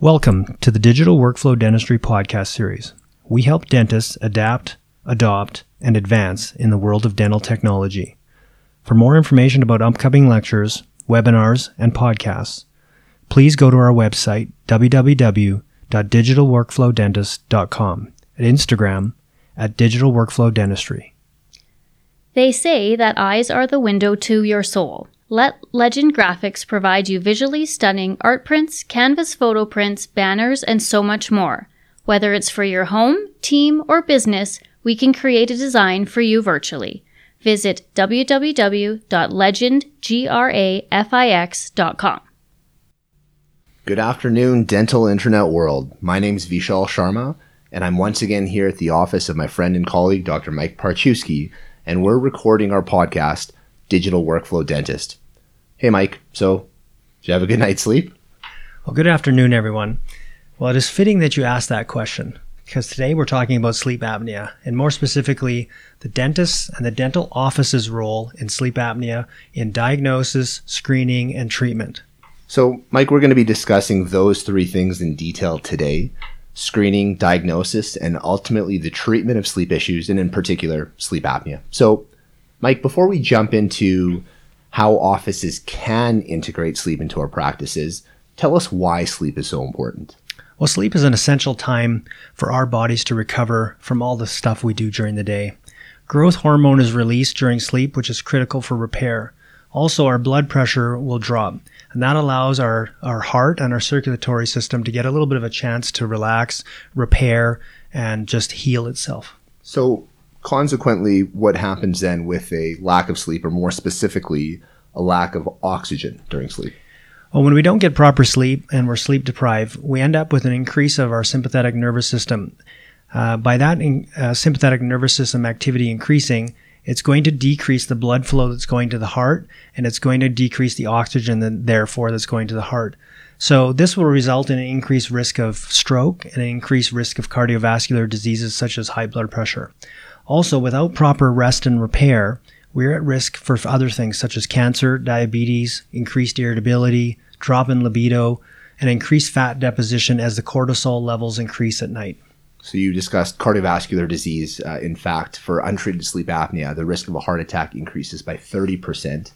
Welcome to the Digital Workflow Dentistry podcast series. We help dentists adapt, adopt, and advance in the world of dental technology. For more information about upcoming lectures, webinars, and podcasts, please go to our website www.digitalworkflowdentist.com and Instagram at Digital Workflow Dentistry. They say that eyes are the window to your soul. Let Legend Graphics provide you visually stunning art prints, canvas photo prints, banners, and so much more. Whether it's for your home, team, or business, we can create a design for you virtually. Visit www.legendgrafix.com. Good afternoon, dental internet world. My name is Vishal Sharma, and I'm once again here at the office of my friend and colleague, Dr. Mike Parchewski, and we're recording our podcast, Digital Workflow Dentist. Hey, Mike. So, did you have a good night's sleep? Well, good afternoon, everyone. Well, it is fitting that you asked that question because today we're talking about sleep apnea, and more specifically, the dentist and the dental office's role in sleep apnea in diagnosis, screening, and treatment. So, Mike, we're going to be discussing those three things in detail today screening, diagnosis, and ultimately the treatment of sleep issues, and in particular, sleep apnea. So, Mike, before we jump into how offices can integrate sleep into our practices. Tell us why sleep is so important. Well, sleep is an essential time for our bodies to recover from all the stuff we do during the day. Growth hormone is released during sleep, which is critical for repair. Also, our blood pressure will drop, and that allows our, our heart and our circulatory system to get a little bit of a chance to relax, repair, and just heal itself. So, consequently, what happens then with a lack of sleep, or more specifically, a lack of oxygen during sleep? Well, when we don't get proper sleep and we're sleep deprived, we end up with an increase of our sympathetic nervous system. Uh, by that in, uh, sympathetic nervous system activity increasing, it's going to decrease the blood flow that's going to the heart, and it's going to decrease the oxygen, that, therefore, that's going to the heart. So, this will result in an increased risk of stroke and an increased risk of cardiovascular diseases such as high blood pressure. Also, without proper rest and repair, we're at risk for other things such as cancer, diabetes, increased irritability, drop in libido, and increased fat deposition as the cortisol levels increase at night. So, you discussed cardiovascular disease. Uh, in fact, for untreated sleep apnea, the risk of a heart attack increases by 30%.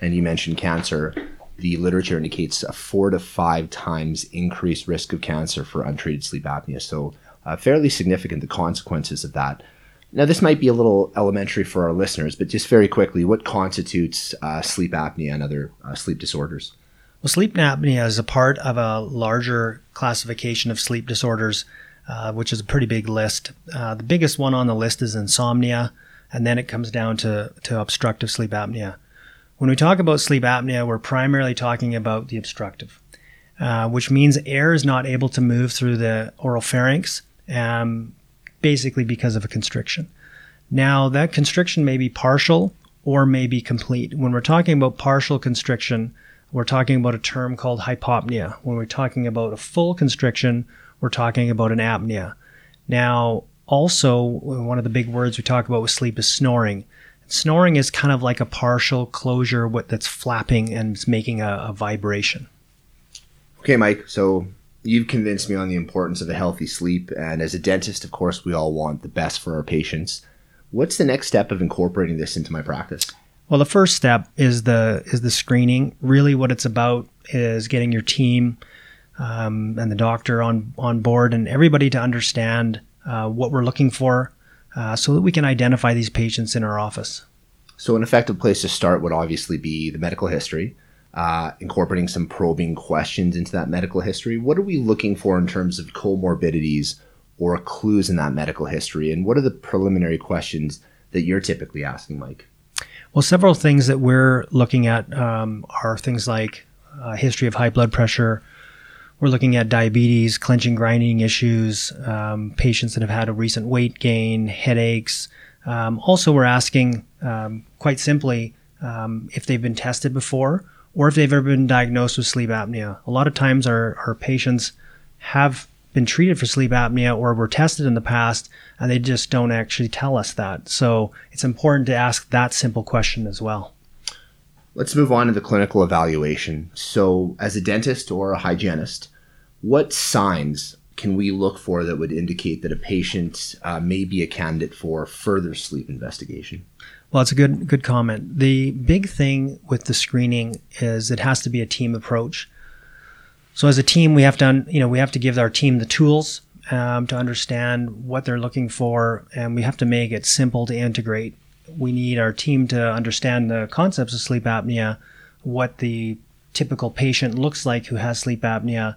And you mentioned cancer. The literature indicates a four to five times increased risk of cancer for untreated sleep apnea. So, uh, fairly significant, the consequences of that. Now, this might be a little elementary for our listeners, but just very quickly, what constitutes uh, sleep apnea and other uh, sleep disorders? Well, sleep apnea is a part of a larger classification of sleep disorders, uh, which is a pretty big list. Uh, the biggest one on the list is insomnia, and then it comes down to, to obstructive sleep apnea. When we talk about sleep apnea, we're primarily talking about the obstructive, uh, which means air is not able to move through the oral pharynx. Um, basically because of a constriction. Now, that constriction may be partial or may be complete. When we're talking about partial constriction, we're talking about a term called hypopnea. When we're talking about a full constriction, we're talking about an apnea. Now, also, one of the big words we talk about with sleep is snoring. Snoring is kind of like a partial closure that's flapping and it's making a, a vibration. Okay, Mike. So you've convinced me on the importance of a healthy sleep. And as a dentist, of course, we all want the best for our patients. What's the next step of incorporating this into my practice? Well, the first step is the is the screening. Really, what it's about is getting your team um, and the doctor on on board and everybody to understand uh, what we're looking for, uh, so that we can identify these patients in our office. So, an effective place to start would obviously be the medical history uh, incorporating some probing questions into that medical history. What are we looking for in terms of comorbidities or clues in that medical history? And what are the preliminary questions that you're typically asking, Mike? Well, several things that we're looking at um, are things like uh, history of high blood pressure. We're looking at diabetes, clenching, grinding issues, um, patients that have had a recent weight gain, headaches. Um, also, we're asking um, quite simply um, if they've been tested before or if they've ever been diagnosed with sleep apnea. A lot of times our, our patients have been treated for sleep apnea or were tested in the past and they just don't actually tell us that. So it's important to ask that simple question as well. Let's move on to the clinical evaluation. So, as a dentist or a hygienist, what signs can we look for that would indicate that a patient uh, may be a candidate for further sleep investigation? Well, it's a good good comment. The big thing with the screening is it has to be a team approach. So as a team, we have to you know we have to give our team the tools um, to understand what they're looking for, and we have to make it simple to integrate. We need our team to understand the concepts of sleep apnea, what the typical patient looks like who has sleep apnea,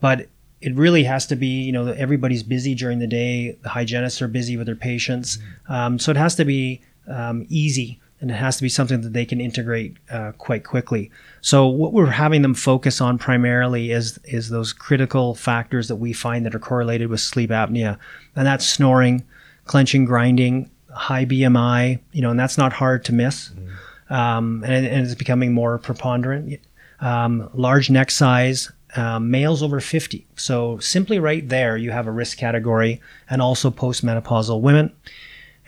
but it really has to be, you know, everybody's busy during the day. The hygienists are busy with their patients. Mm-hmm. Um, so it has to be um, easy and it has to be something that they can integrate uh, quite quickly. So what we're having them focus on primarily is is those critical factors that we find that are correlated with sleep apnea, and that's snoring, clenching, grinding, high BMI. You know, and that's not hard to miss, mm-hmm. um, and, and, it's becoming more preponderant. Um, large neck size, um, males over 50. So simply right there, you have a risk category and also postmenopausal women.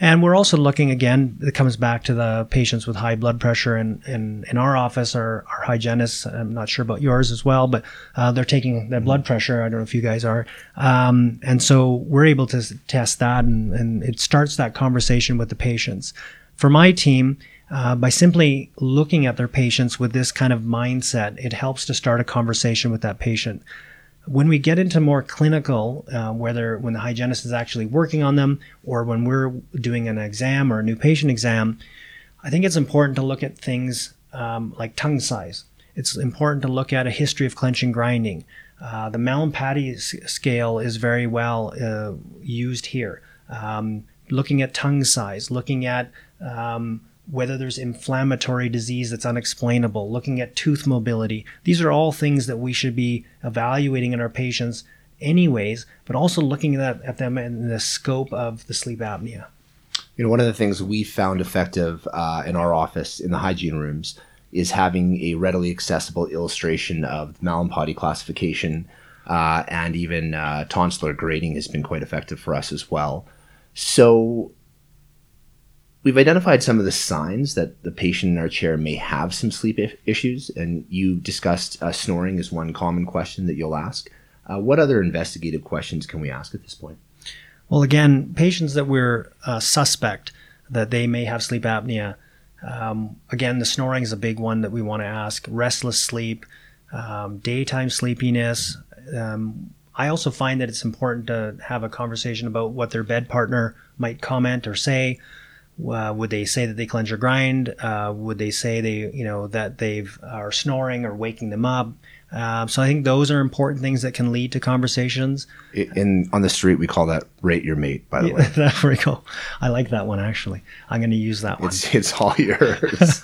And we're also looking again, it comes back to the patients with high blood pressure. And in, our office, our, our hygienists, I'm not sure about yours as well, but uh, they're taking their blood pressure. I don't know if you guys are. Um, and so we're able to test that, and, and it starts that conversation with the patients. For my team, uh, by simply looking at their patients with this kind of mindset, it helps to start a conversation with that patient. When we get into more clinical, uh, whether when the hygienist is actually working on them or when we're doing an exam or a new patient exam, I think it's important to look at things um, like tongue size. It's important to look at a history of clenching grinding. Uh, the Mallampati scale is very well uh, used here. Um, looking at tongue size, looking at um, whether there's inflammatory disease that's unexplainable, looking at tooth mobility. These are all things that we should be evaluating in our patients anyways, but also looking at, at them in the scope of the sleep apnea. You know, one of the things we found effective uh, in our office in the hygiene rooms is having a readily accessible illustration of the Mallampati classification uh, and even uh, tonsillar grading has been quite effective for us as well. So, We've identified some of the signs that the patient in our chair may have some sleep issues, and you discussed uh, snoring as one common question that you'll ask. Uh, what other investigative questions can we ask at this point? Well, again, patients that we're uh, suspect that they may have sleep apnea. Um, again, the snoring is a big one that we want to ask. Restless sleep, um, daytime sleepiness. Um, I also find that it's important to have a conversation about what their bed partner might comment or say. Uh, would they say that they clench or grind? Uh, would they say they, you know, that they are snoring or waking them up? Uh, so I think those are important things that can lead to conversations. In on the street, we call that "rate your mate." By the yeah, way, there we go. I like that one actually. I'm going to use that one. It's, it's all yours.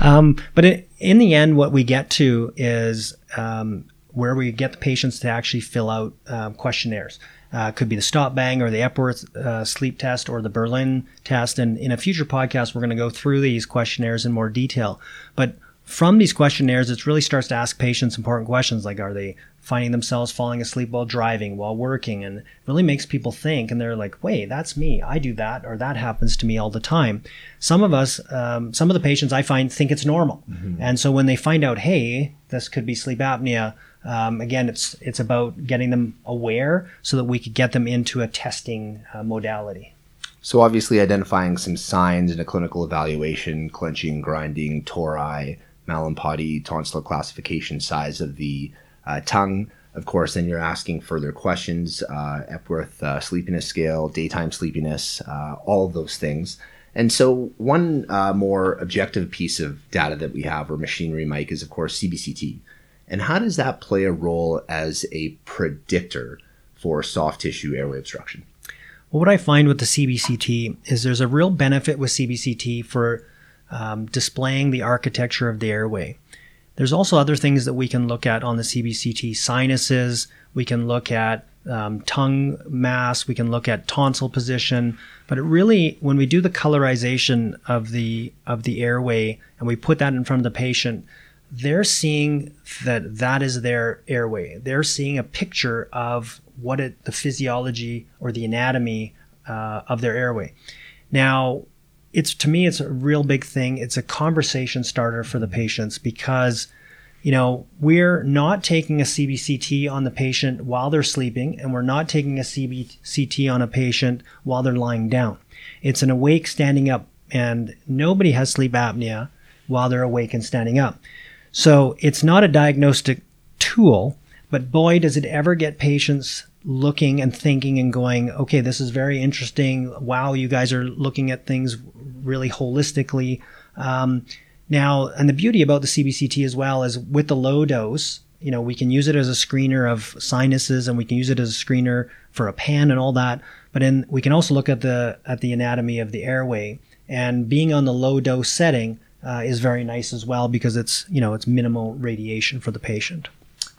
um, but it, in the end, what we get to is um, where we get the patients to actually fill out um, questionnaires. Uh, could be the STOP-BANG or the Epworth uh, sleep test or the Berlin test. And in a future podcast, we're going to go through these questionnaires in more detail. But from these questionnaires, it really starts to ask patients important questions like Are they finding themselves falling asleep while driving, while working? And really makes people think. And they're like, Wait, that's me. I do that, or that happens to me all the time. Some of us, um, some of the patients I find think it's normal. Mm-hmm. And so when they find out, Hey, this could be sleep apnea, um, again, it's it's about getting them aware so that we could get them into a testing uh, modality. So obviously, identifying some signs in a clinical evaluation, clenching, grinding, tori, Mallampati, tonsillar classification, size of the uh, tongue. Of course, then you're asking further questions, uh, Epworth uh, sleepiness scale, daytime sleepiness, uh, all of those things. And so, one uh, more objective piece of data that we have, or machinery, Mike, is of course CBCT. And how does that play a role as a predictor for soft tissue airway obstruction? Well, what I find with the CBCT is there's a real benefit with CBCT for um, displaying the architecture of the airway. There's also other things that we can look at on the CBCT sinuses, we can look at um, tongue mass, we can look at tonsil position, but it really, when we do the colorization of the of the airway and we put that in front of the patient, they're seeing that that is their airway. They're seeing a picture of what it, the physiology or the anatomy uh, of their airway. Now, it's to me, it's a real big thing. It's a conversation starter for the patients because you know, we're not taking a CBCT on the patient while they're sleeping, and we're not taking a CBCT on a patient while they're lying down. It's an awake standing up, and nobody has sleep apnea while they're awake and standing up. So it's not a diagnostic tool, but boy, does it ever get patients looking and thinking and going, okay, this is very interesting. Wow, you guys are looking at things really holistically. Um, now, and the beauty about the CBCT as well is with the low dose, you know, we can use it as a screener of sinuses and we can use it as a screener for a pan and all that. But then we can also look at the at the anatomy of the airway. And being on the low dose setting uh, is very nice as well because it's you know it's minimal radiation for the patient.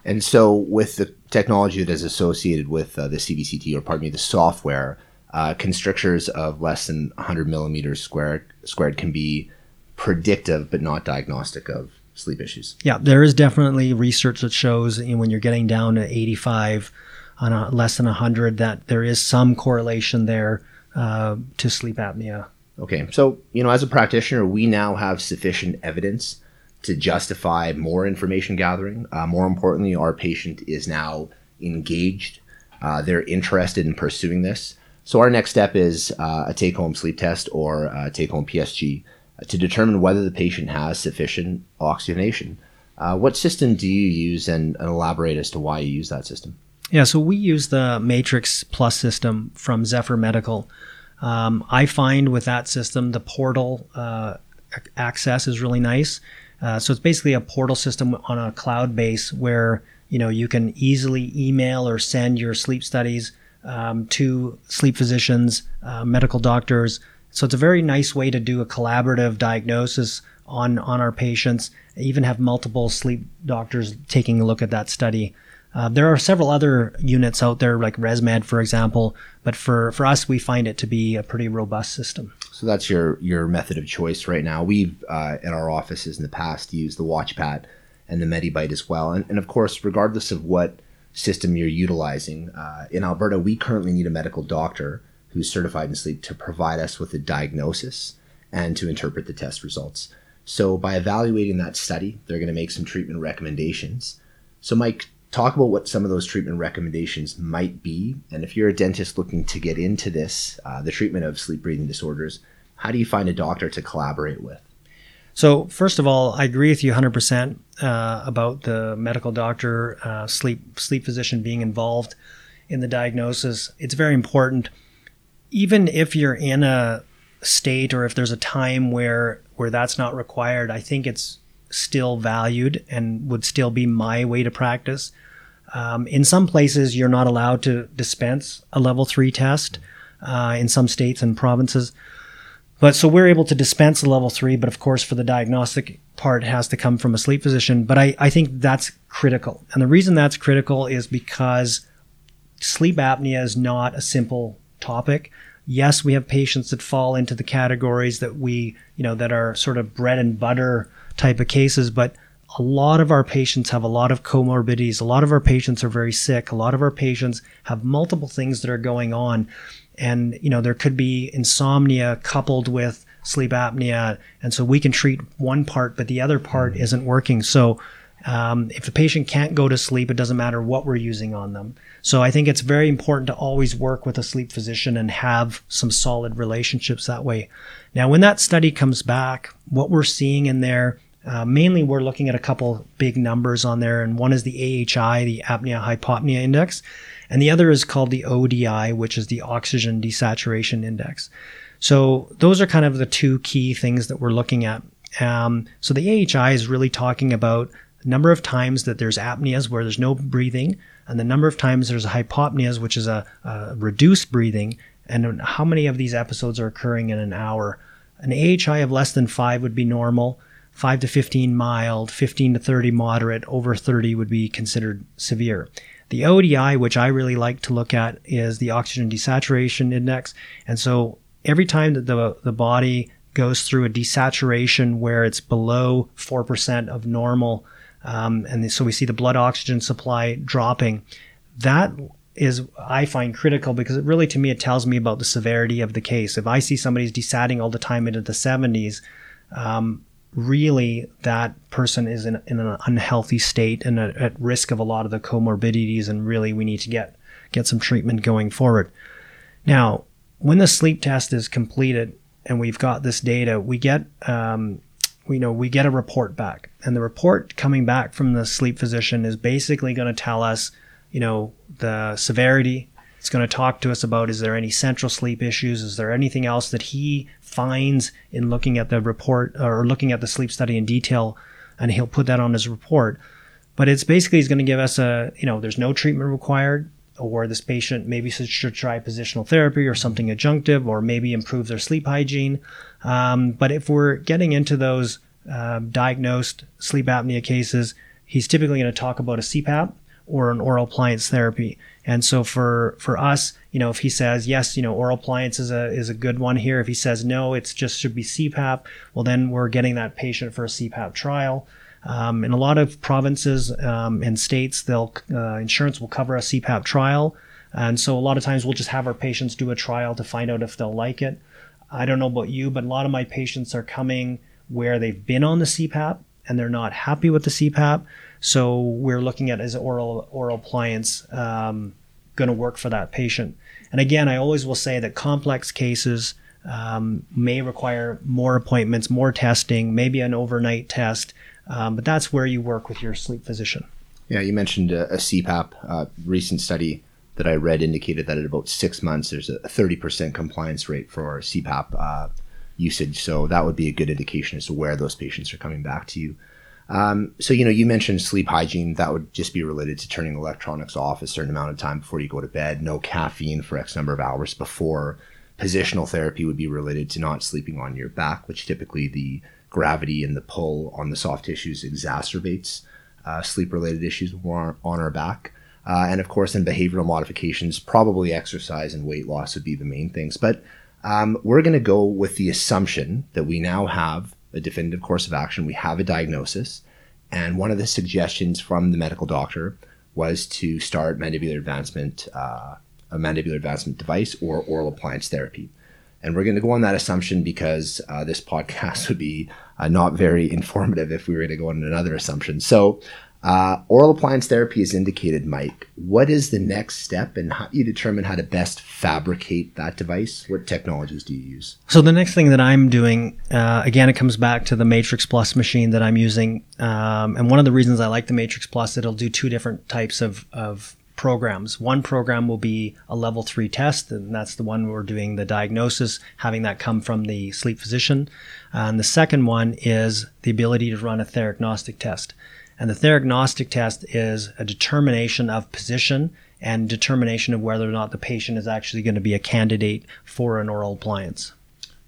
And so, with the technology that is associated with uh, the CBCT, or pardon me, the software, uh, constrictures of less than 100 millimeters squared squared can be predictive but not diagnostic of sleep issues. Yeah, there is definitely research that shows you know, when you're getting down to 85 on a, less than 100 that there is some correlation there uh, to sleep apnea. Okay, so you know, as a practitioner, we now have sufficient evidence to justify more information gathering. Uh, more importantly, our patient is now engaged. Uh, they're interested in pursuing this. So our next step is uh, a take-home sleep test or a take-home PSG uh, to determine whether the patient has sufficient oxygenation. Uh, what system do you use, and, and elaborate as to why you use that system? Yeah, so we use the Matrix Plus system from Zephyr Medical. Um, I find with that system, the portal uh, access is really nice. Uh, so it's basically a portal system on a cloud base where you know you can easily email or send your sleep studies um, to sleep physicians, uh, medical doctors. So it's a very nice way to do a collaborative diagnosis on on our patients. Even have multiple sleep doctors taking a look at that study. Uh, there are several other units out there, like ResMed, for example, but for, for us, we find it to be a pretty robust system. So that's your your method of choice right now. We've uh, in our offices in the past used the WatchPat and the MediByte as well, and, and of course, regardless of what system you're utilizing uh, in Alberta, we currently need a medical doctor who's certified in sleep to provide us with a diagnosis and to interpret the test results. So by evaluating that study, they're going to make some treatment recommendations. So Mike, talk about what some of those treatment recommendations might be. And if you're a dentist looking to get into this, uh, the treatment of sleep breathing disorders, how do you find a doctor to collaborate with? So, first of all, I agree with you 100% uh, about the medical doctor, uh, sleep sleep physician being involved in the diagnosis. It's very important. Even if you're in a state or if there's a time where where that's not required, I think it's still valued and would still be my way to practice. Um, in some places, you're not allowed to dispense a level three test uh, in some states and provinces. But so we're able to dispense a level three, but of course, for the diagnostic part, has to come from a sleep physician. But I, I think that's critical. And the reason that's critical is because sleep apnea is not a simple topic. Yes, we have patients that fall into the categories that we, you know, that are sort of bread and butter type of cases, but a lot of our patients have a lot of comorbidities. A lot of our patients are very sick. A lot of our patients have multiple things that are going on. And, you know, there could be insomnia coupled with sleep apnea. And so we can treat one part, but the other part mm-hmm. isn't working. So um, if the patient can't go to sleep, it doesn't matter what we're using on them. So I think it's very important to always work with a sleep physician and have some solid relationships that way. Now, when that study comes back, what we're seeing in there uh, mainly, we're looking at a couple big numbers on there, and one is the AHI, the apnea hypopnea index, and the other is called the ODI, which is the oxygen desaturation index. So those are kind of the two key things that we're looking at. Um, so the AHI is really talking about the number of times that there's apneas where there's no breathing, and the number of times there's hypopneas, which is a, a reduced breathing, and how many of these episodes are occurring in an hour. An AHI of less than five would be normal. 5 to 15 mild, 15 to 30 moderate, over 30 would be considered severe. The ODI, which I really like to look at, is the oxygen desaturation index. And so every time that the, the body goes through a desaturation where it's below 4% of normal, um, and so we see the blood oxygen supply dropping, that is I find critical because it really to me it tells me about the severity of the case. If I see somebody's desatting all the time into the 70s, um, really that person is in, in an unhealthy state and at, at risk of a lot of the comorbidities, and really we need to get get some treatment going forward. Now, when the sleep test is completed and we've got this data, we get um, we know we get a report back, and the report coming back from the sleep physician is basically going to tell us, you know, the severity. It's going to talk to us about is there any central sleep issues? Is there anything else that he finds in looking at the report or looking at the sleep study in detail, and he'll put that on his report. But it's basically he's going to give us a, you know, there's no treatment required, or this patient maybe should try positional therapy or something adjunctive, or maybe improve their sleep hygiene. Um, but if we're getting into those um, diagnosed sleep apnea cases, he's typically going to talk about a CPAP or an oral appliance therapy. And so for for us, you know, if he says yes, you know, oral appliance is a is a good one here. If he says no, it's just should be CPAP. Well, then we're getting that patient for a CPAP trial. Um, in a lot of provinces um, and states, they'll uh, insurance will cover a CPAP trial, and so a lot of times we'll just have our patients do a trial to find out if they'll like it. I don't know about you, but a lot of my patients are coming where they've been on the CPAP and they're not happy with the CPAP. So we're looking at is oral oral appliance um, going to work for that patient. And again, I always will say that complex cases um, may require more appointments, more testing, maybe an overnight test, um, but that's where you work with your sleep physician. Yeah, you mentioned a, a CPAP. Uh, recent study that I read indicated that at about six months, there's a 30% compliance rate for CPAP uh, usage. So that would be a good indication as to where those patients are coming back to you. Um, so, you know, you mentioned sleep hygiene. That would just be related to turning electronics off a certain amount of time before you go to bed. No caffeine for X number of hours before. Positional therapy would be related to not sleeping on your back, which typically the gravity and the pull on the soft tissues exacerbates uh, sleep related issues on our back. Uh, and of course, in behavioral modifications, probably exercise and weight loss would be the main things. But um, we're going to go with the assumption that we now have a definitive course of action. We have a diagnosis. And one of the suggestions from the medical doctor was to start mandibular advancement, uh, a mandibular advancement device or oral appliance therapy. And we're going to go on that assumption because uh, this podcast would be uh, not very informative if we were to go on another assumption. So uh, oral appliance therapy is indicated, Mike. What is the next step, and how do you determine how to best fabricate that device? What technologies do you use? So the next thing that I'm doing, uh, again, it comes back to the Matrix Plus machine that I'm using, um, and one of the reasons I like the Matrix Plus, it'll do two different types of, of programs. One program will be a level three test, and that's the one we're doing the diagnosis, having that come from the sleep physician. And the second one is the ability to run a theragnostic test. And the theragnostic test is a determination of position and determination of whether or not the patient is actually going to be a candidate for an oral appliance.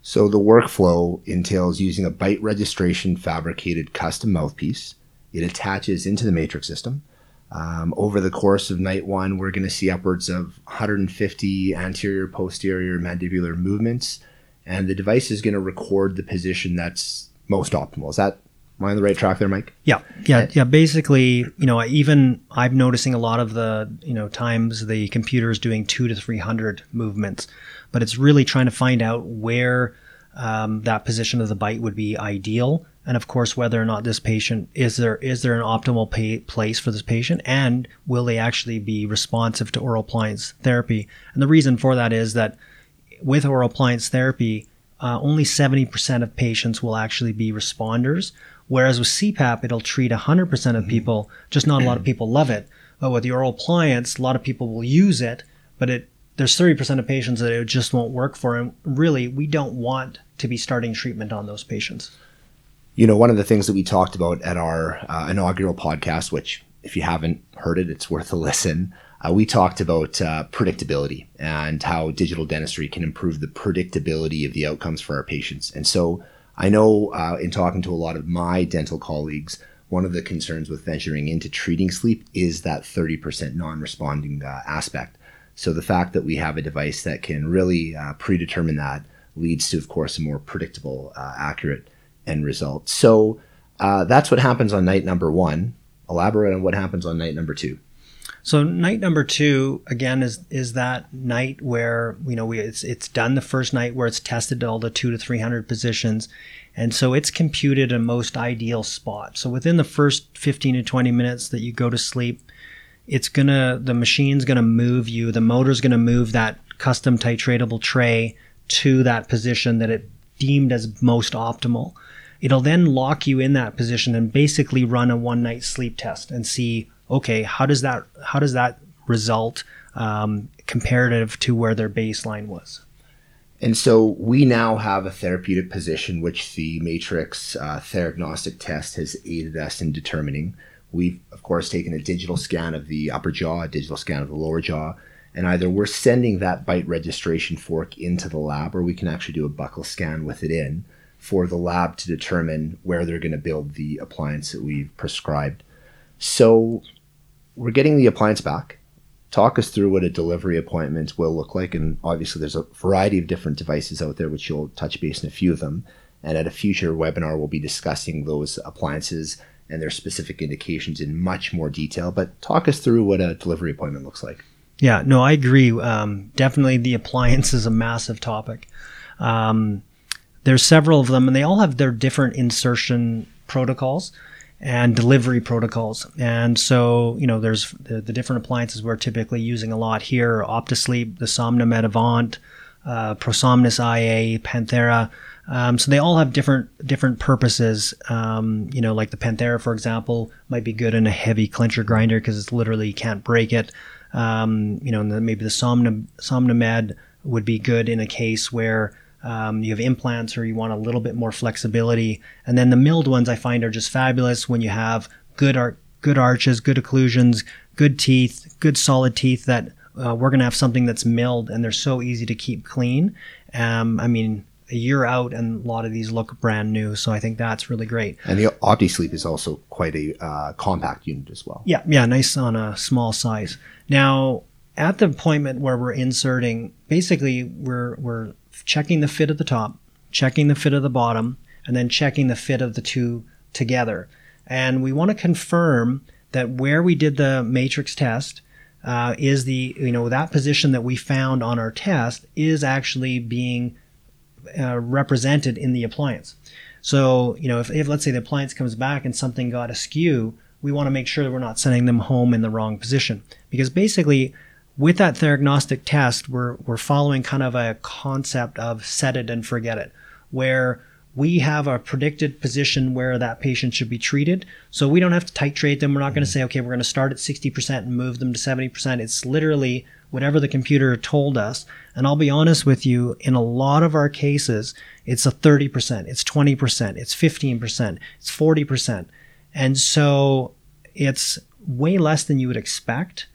So the workflow entails using a bite registration fabricated custom mouthpiece. It attaches into the matrix system. Um, over the course of night one, we're going to see upwards of 150 anterior posterior mandibular movements, and the device is going to record the position that's most optimal. Is that Am I on the right track there, Mike? Yeah, yeah, yeah. Basically, you know, even I'm noticing a lot of the, you know, times the computer is doing two to three hundred movements, but it's really trying to find out where um, that position of the bite would be ideal, and of course, whether or not this patient is there is there an optimal pay, place for this patient, and will they actually be responsive to oral appliance therapy? And the reason for that is that with oral appliance therapy, uh, only 70% of patients will actually be responders, Whereas with CPAP, it'll treat 100% of mm-hmm. people, just not a lot of people love it. But with the oral appliance, a lot of people will use it, but it there's 30% of patients that it just won't work for. And really, we don't want to be starting treatment on those patients. You know, one of the things that we talked about at our uh, inaugural podcast, which if you haven't heard it, it's worth a listen. Uh, we talked about uh, predictability and how digital dentistry can improve the predictability of the outcomes for our patients. And so I know uh, in talking to a lot of my dental colleagues, one of the concerns with venturing into treating sleep is that 30% non responding uh, aspect. So the fact that we have a device that can really uh, predetermine that leads to, of course, a more predictable, uh, accurate end result. So that's what happens on night number one. Elaborate on what happens on night number two. So night number two again is is that night where you know we it's it's done the first night where it's tested all the two to three hundred positions, and so it's computed a most ideal spot. So within the first fifteen to twenty minutes that you go to sleep, it's gonna the machine's gonna move you, the motor's gonna move that custom titratable tray to that position that it deemed as most optimal. It'll then lock you in that position and basically run a one night sleep test and see okay, how does that how does that result um, comparative to where their baseline was? And so we now have a therapeutic position which the Matrix uh, Theragnostic test has aided us in determining. We've, of course, taken a digital scan of the upper jaw, a digital scan of the lower jaw, and either we're sending that bite registration fork into the lab or we can actually do a buccal scan with it in for the lab to determine where they're going to build the appliance that we've prescribed. So we're getting the appliance back. Talk us through what a delivery appointment will look like. And obviously, there's a variety of different devices out there, which you'll touch base in a few of them. And at a future webinar, we'll be discussing those appliances and their specific indications in much more detail. But talk us through what a delivery appointment looks like. Yeah, no, I agree. Um, definitely, the appliance is a massive topic. Um, there's several of them, and they all have their different insertion protocols and delivery protocols. And so, you know, there's the, the different appliances we're typically using a lot here OptiSleep, the SomnoMed Avant, uh, ProSomnus IA, Panthera. Um, so they all have different different purposes. Um, you know, like the Panthera, for example, might be good in a heavy clincher grinder because it's literally you can't break it. Um, you know, maybe the Somno, SomnoMed would be good in a case where um, you have implants or you want a little bit more flexibility. And then the milled ones I find are just fabulous when you have good ar- good arches, good occlusions, good teeth, good solid teeth that uh, we're going to have something that's milled and they're so easy to keep clean. Um, I mean, a year out and a lot of these look brand new. So I think that's really great. And the OptiSleep is also quite a uh, compact unit as well. Yeah, yeah, nice on a small size. Now, at the appointment where we're inserting, basically we're we're checking the fit of the top, checking the fit of the bottom, and then checking the fit of the two together. And we want to confirm that where we did the matrix test uh, is the, you know, that position that we found on our test is actually being uh, represented in the appliance. So, you know, if, if let's say the appliance comes back and something got askew, we want to make sure that we're not sending them home in the wrong position. Because basically, with that theragnostic test, we're, we're following kind of a concept of set it and forget it, where we have a predicted position where that patient should be treated. So we don't have to titrate them. We're not going to mm-hmm. say, okay, we're going to start at 60% and move them to 70%. It's literally whatever the computer told us. And I'll be honest with you, in a lot of our cases, it's a 30%, it's 20%, it's 15%, it's 40%. And so it's way less than you would expect.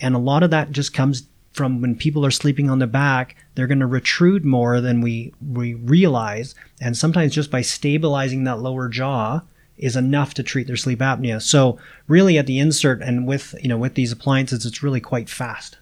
And a lot of that just comes from when people are sleeping on their back, they're going to retrude more than we, we realize. And sometimes just by stabilizing that lower jaw is enough to treat their sleep apnea. So really at the insert and with, you know, with these appliances, it's really quite fast.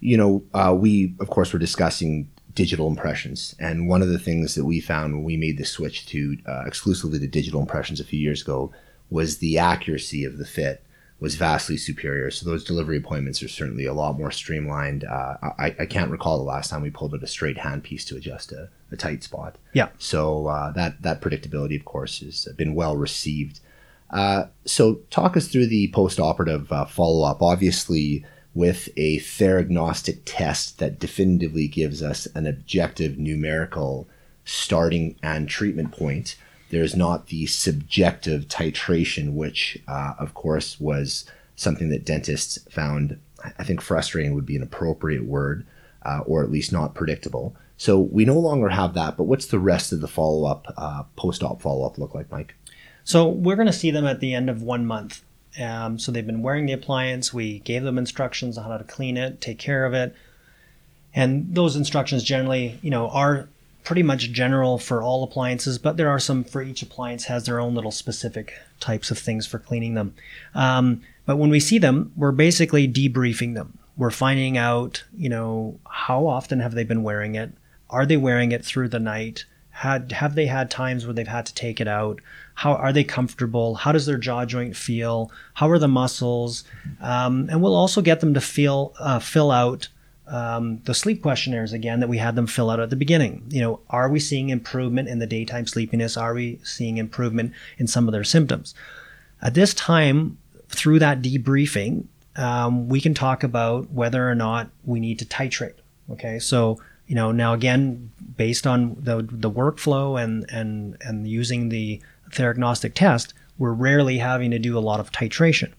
You know, uh, we, of course, were discussing digital impressions. And one of the things that we found when we made the switch to uh, exclusively to digital impressions a few years ago was the accuracy of the fit was vastly superior. So those delivery appointments are certainly a lot more streamlined. Uh, I, I, can't recall the last time we pulled out a straight handpiece to adjust a, a tight spot. Yeah. So uh, that that predictability, of course, has been well received. Uh, so talk us through the post-operative uh, follow-up. Obviously, with a theragnostic test that definitively gives us an objective numerical starting and treatment point there's not the subjective titration, which, uh, of course, was something that dentists found, I think, frustrating would be an appropriate word, uh, or at least not predictable. So we no longer have that. But what's the rest of the follow up, uh, post op follow up look like, Mike? So we're going to see them at the end of one month. Um, so they've been wearing the appliance. We gave them instructions on how to clean it, take care of it. And those instructions generally, you know, are pretty much general for all appliances, but there are some for each appliance has their own little specific types of things for cleaning them. Um, but when we see them, we're basically debriefing them. We're finding out, you know, how often have they been wearing it? Are they wearing it through the night? had have they had times where they've had to take it out? How are they comfortable? How does their jaw joint feel? How are the muscles? Um, and we'll also get them to feel uh, fill out um, the sleep questionnaires again that we had them fill out at the beginning. You know, are we seeing improvement in the daytime sleepiness? Are we seeing improvement in some of their symptoms? At this time, through that debriefing, um, we can talk about whether or not we need to titrate. Okay, so you know now again, based on the the workflow and and and using the theragnostic test, we're rarely having to do a lot of titration.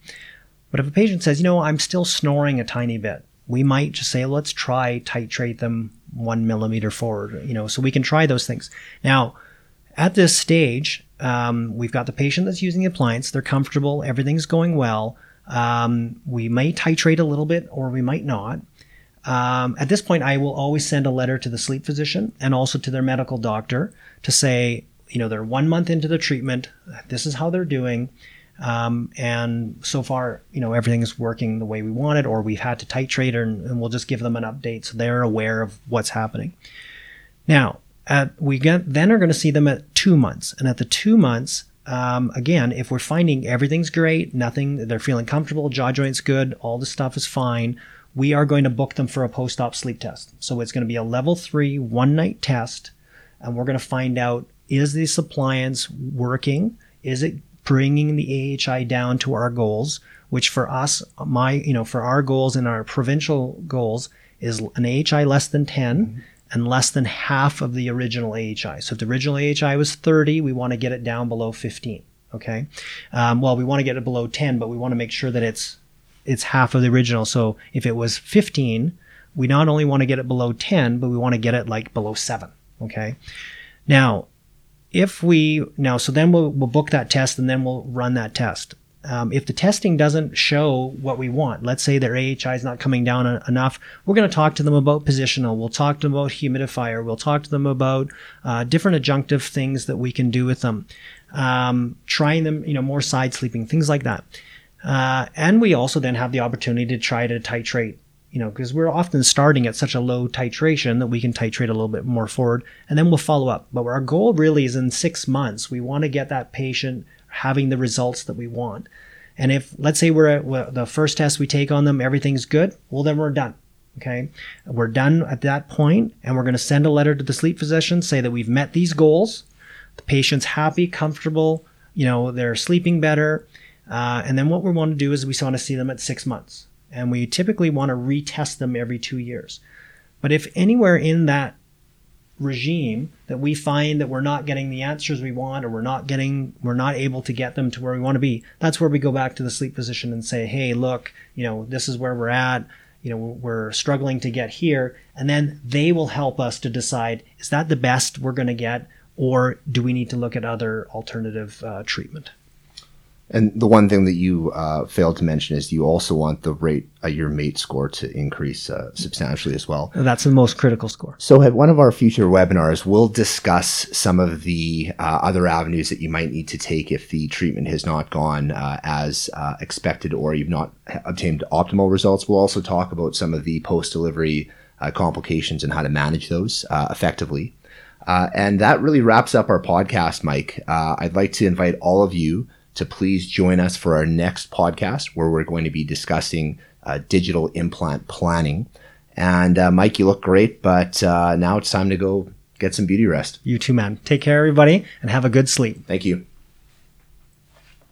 But if a patient says, you know, I'm still snoring a tiny bit, we might just say, let's try titrate them one millimeter forward. You know, so we can try those things. Now, at this stage, um, we've got the patient that's using the appliance. They're comfortable. Everything's going well. Um, we may titrate a little bit or we might not. Um, at this point, I will always send a letter to the sleep physician and also to their medical doctor to say, you know, they're one month into the treatment. This is how they're doing. Um, and so far, you know, everything is working the way we wanted, or we've had to titrate, and, and we'll just give them an update so they're aware of what's happening. Now, at, we get, then are going to see them at two months, and at the two months, um, again, if we're finding everything's great, nothing, they're feeling comfortable, jaw joint's good, all the stuff is fine, we are going to book them for a post-op sleep test. So it's going to be a level three one night test, and we're going to find out is the appliance working? Is it bringing the AHI down to our goals? Which for us, my you know, for our goals and our provincial goals is an AHI less than 10 mm-hmm. and less than half of the original AHI. So if the original AHI was 30, we want to get it down below 15. Okay. Um, well, we want to get it below 10, but we want to make sure that it's it's half of the original. So if it was 15, we not only want to get it below 10, but we want to get it like below 7. Okay. Now, if we now so then we'll, we'll book that test and then we'll run that test. Um, if the testing doesn't show what we want let's say their AHI is not coming down a- enough we're going to talk to them about positional. We'll talk to them about humidifier. We'll talk to them about uh, different adjunctive things that we can do with them. Um, trying them you know more side sleeping things like that. Uh, and we also then have the opportunity to try to titrate you know, because we're often starting at such a low titration that we can titrate a little bit more forward and then we'll follow up. But our goal really is in six months, we want to get that patient having the results that we want. And if, let's say we're at the first test we take on them, everything's good, well, then we're done. Okay. We're done at that point and we're going to send a letter to the sleep physician, say that we've met these goals. The patient's happy, comfortable, you know, they're sleeping better. Uh, and then what we want to do is we want to see them at six months and we typically want to retest them every two years. But if anywhere in that regime that we find that we're not getting the answers we want or we're not getting we're not able to get them to where we want to be that's where we go back to the sleep physician and say hey look you know this is where we're at. You know we're struggling to get here. And then they will help us to decide is that the best we're going to get or do we need to look at other alternative uh, treatment and the one thing that you uh, failed to mention is you also want the rate uh, your mate score to increase uh, substantially as well. That's the most critical score. So at one of our future webinars, we'll discuss some of the uh, other avenues that you might need to take if the treatment has not gone uh, as uh, expected or you've not obtained optimal results. We'll also talk about some of the post-delivery complications and how to manage those effectively. and that really wraps up our podcast, Mike. I'd like to invite all of you to please join us for our next podcast where we're going to be discussing uh, digital implant planning. And uh, Mike, you look great, but uh, now it's time to go get some beauty rest. You too, man. Take care, everybody, and have a good sleep. Thank you.